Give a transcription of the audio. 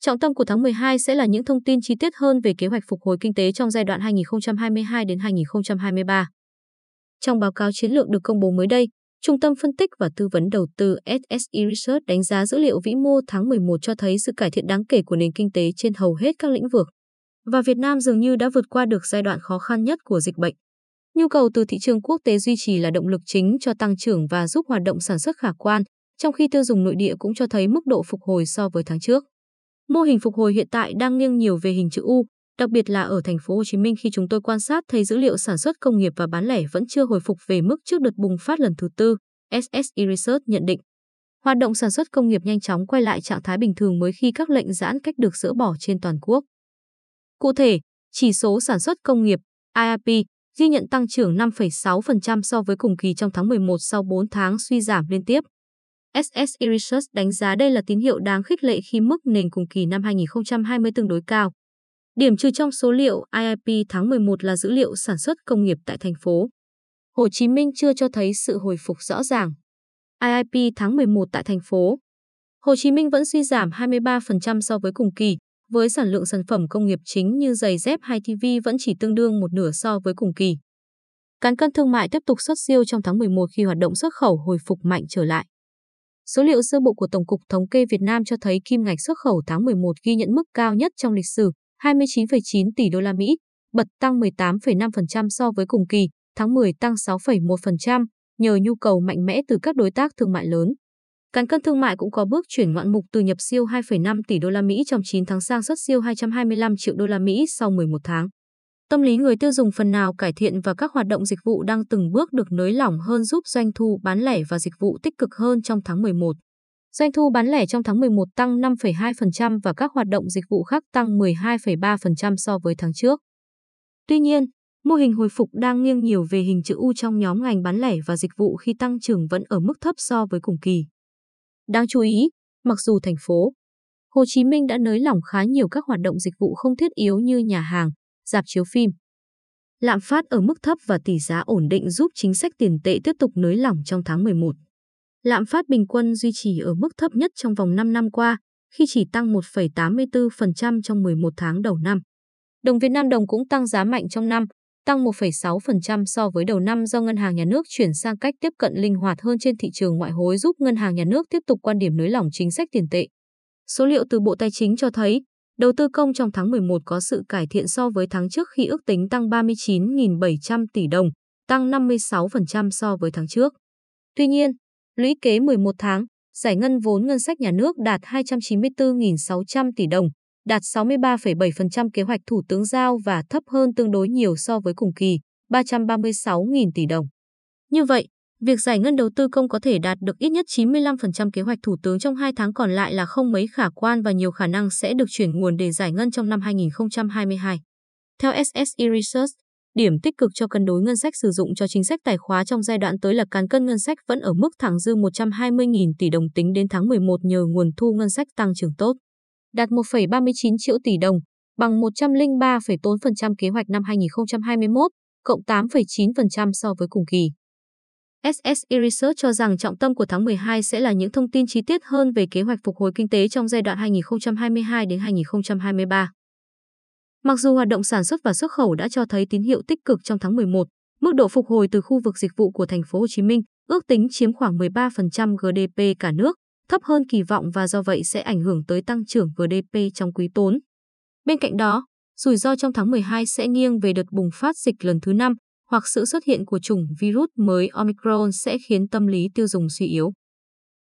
Trọng tâm của tháng 12 sẽ là những thông tin chi tiết hơn về kế hoạch phục hồi kinh tế trong giai đoạn 2022 đến 2023. Trong báo cáo chiến lược được công bố mới đây, Trung tâm phân tích và tư vấn đầu tư SSE Research đánh giá dữ liệu vĩ mô tháng 11 cho thấy sự cải thiện đáng kể của nền kinh tế trên hầu hết các lĩnh vực. Và Việt Nam dường như đã vượt qua được giai đoạn khó khăn nhất của dịch bệnh. Nhu cầu từ thị trường quốc tế duy trì là động lực chính cho tăng trưởng và giúp hoạt động sản xuất khả quan, trong khi tiêu dùng nội địa cũng cho thấy mức độ phục hồi so với tháng trước. Mô hình phục hồi hiện tại đang nghiêng nhiều về hình chữ U, đặc biệt là ở thành phố Hồ Chí Minh khi chúng tôi quan sát thấy dữ liệu sản xuất công nghiệp và bán lẻ vẫn chưa hồi phục về mức trước đợt bùng phát lần thứ tư, SSI Research nhận định. Hoạt động sản xuất công nghiệp nhanh chóng quay lại trạng thái bình thường mới khi các lệnh giãn cách được dỡ bỏ trên toàn quốc. Cụ thể, chỉ số sản xuất công nghiệp IIP ghi nhận tăng trưởng 5,6% so với cùng kỳ trong tháng 11 sau 4 tháng suy giảm liên tiếp. SSI Research đánh giá đây là tín hiệu đáng khích lệ khi mức nền cùng kỳ năm 2020 tương đối cao. Điểm trừ trong số liệu IIP tháng 11 là dữ liệu sản xuất công nghiệp tại thành phố. Hồ Chí Minh chưa cho thấy sự hồi phục rõ ràng. IIP tháng 11 tại thành phố. Hồ Chí Minh vẫn suy giảm 23% so với cùng kỳ, với sản lượng sản phẩm công nghiệp chính như giày dép hay TV vẫn chỉ tương đương một nửa so với cùng kỳ. Cán cân thương mại tiếp tục xuất siêu trong tháng 11 khi hoạt động xuất khẩu hồi phục mạnh trở lại. Số liệu sơ bộ của Tổng cục Thống kê Việt Nam cho thấy kim ngạch xuất khẩu tháng 11 ghi nhận mức cao nhất trong lịch sử, 29,9 tỷ đô la Mỹ, bật tăng 18,5% so với cùng kỳ, tháng 10 tăng 6,1% nhờ nhu cầu mạnh mẽ từ các đối tác thương mại lớn. Cán cân thương mại cũng có bước chuyển ngoạn mục từ nhập siêu 2,5 tỷ đô la Mỹ trong 9 tháng sang xuất siêu 225 triệu đô la Mỹ sau 11 tháng. Tâm lý người tiêu dùng phần nào cải thiện và các hoạt động dịch vụ đang từng bước được nới lỏng hơn giúp doanh thu bán lẻ và dịch vụ tích cực hơn trong tháng 11. Doanh thu bán lẻ trong tháng 11 tăng 5,2% và các hoạt động dịch vụ khác tăng 12,3% so với tháng trước. Tuy nhiên, mô hình hồi phục đang nghiêng nhiều về hình chữ U trong nhóm ngành bán lẻ và dịch vụ khi tăng trưởng vẫn ở mức thấp so với cùng kỳ. Đáng chú ý, mặc dù thành phố Hồ Chí Minh đã nới lỏng khá nhiều các hoạt động dịch vụ không thiết yếu như nhà hàng, dạp chiếu phim. Lạm phát ở mức thấp và tỷ giá ổn định giúp chính sách tiền tệ tiếp tục nới lỏng trong tháng 11. Lạm phát bình quân duy trì ở mức thấp nhất trong vòng 5 năm qua, khi chỉ tăng 1,84% trong 11 tháng đầu năm. Đồng Việt Nam đồng cũng tăng giá mạnh trong năm, tăng 1,6% so với đầu năm do Ngân hàng Nhà nước chuyển sang cách tiếp cận linh hoạt hơn trên thị trường ngoại hối giúp Ngân hàng Nhà nước tiếp tục quan điểm nới lỏng chính sách tiền tệ. Số liệu từ Bộ Tài chính cho thấy, đầu tư công trong tháng 11 có sự cải thiện so với tháng trước khi ước tính tăng 39.700 tỷ đồng, tăng 56% so với tháng trước. Tuy nhiên, lũy kế 11 tháng, giải ngân vốn ngân sách nhà nước đạt 294.600 tỷ đồng, đạt 63,7% kế hoạch Thủ tướng giao và thấp hơn tương đối nhiều so với cùng kỳ, 336.000 tỷ đồng. Như vậy, việc giải ngân đầu tư công có thể đạt được ít nhất 95% kế hoạch Thủ tướng trong 2 tháng còn lại là không mấy khả quan và nhiều khả năng sẽ được chuyển nguồn để giải ngân trong năm 2022. Theo SSE Research, điểm tích cực cho cân đối ngân sách sử dụng cho chính sách tài khóa trong giai đoạn tới là cán cân ngân sách vẫn ở mức thẳng dư 120.000 tỷ đồng tính đến tháng 11 nhờ nguồn thu ngân sách tăng trưởng tốt đạt 1,39 triệu tỷ đồng, bằng 103,4% kế hoạch năm 2021, cộng 8,9% so với cùng kỳ. SSE Research cho rằng trọng tâm của tháng 12 sẽ là những thông tin chi tiết hơn về kế hoạch phục hồi kinh tế trong giai đoạn 2022 đến 2023. Mặc dù hoạt động sản xuất và xuất khẩu đã cho thấy tín hiệu tích cực trong tháng 11, mức độ phục hồi từ khu vực dịch vụ của thành phố Hồ Chí Minh ước tính chiếm khoảng 13% GDP cả nước, thấp hơn kỳ vọng và do vậy sẽ ảnh hưởng tới tăng trưởng GDP trong quý tốn. Bên cạnh đó, rủi ro trong tháng 12 sẽ nghiêng về đợt bùng phát dịch lần thứ năm hoặc sự xuất hiện của chủng virus mới Omicron sẽ khiến tâm lý tiêu dùng suy yếu.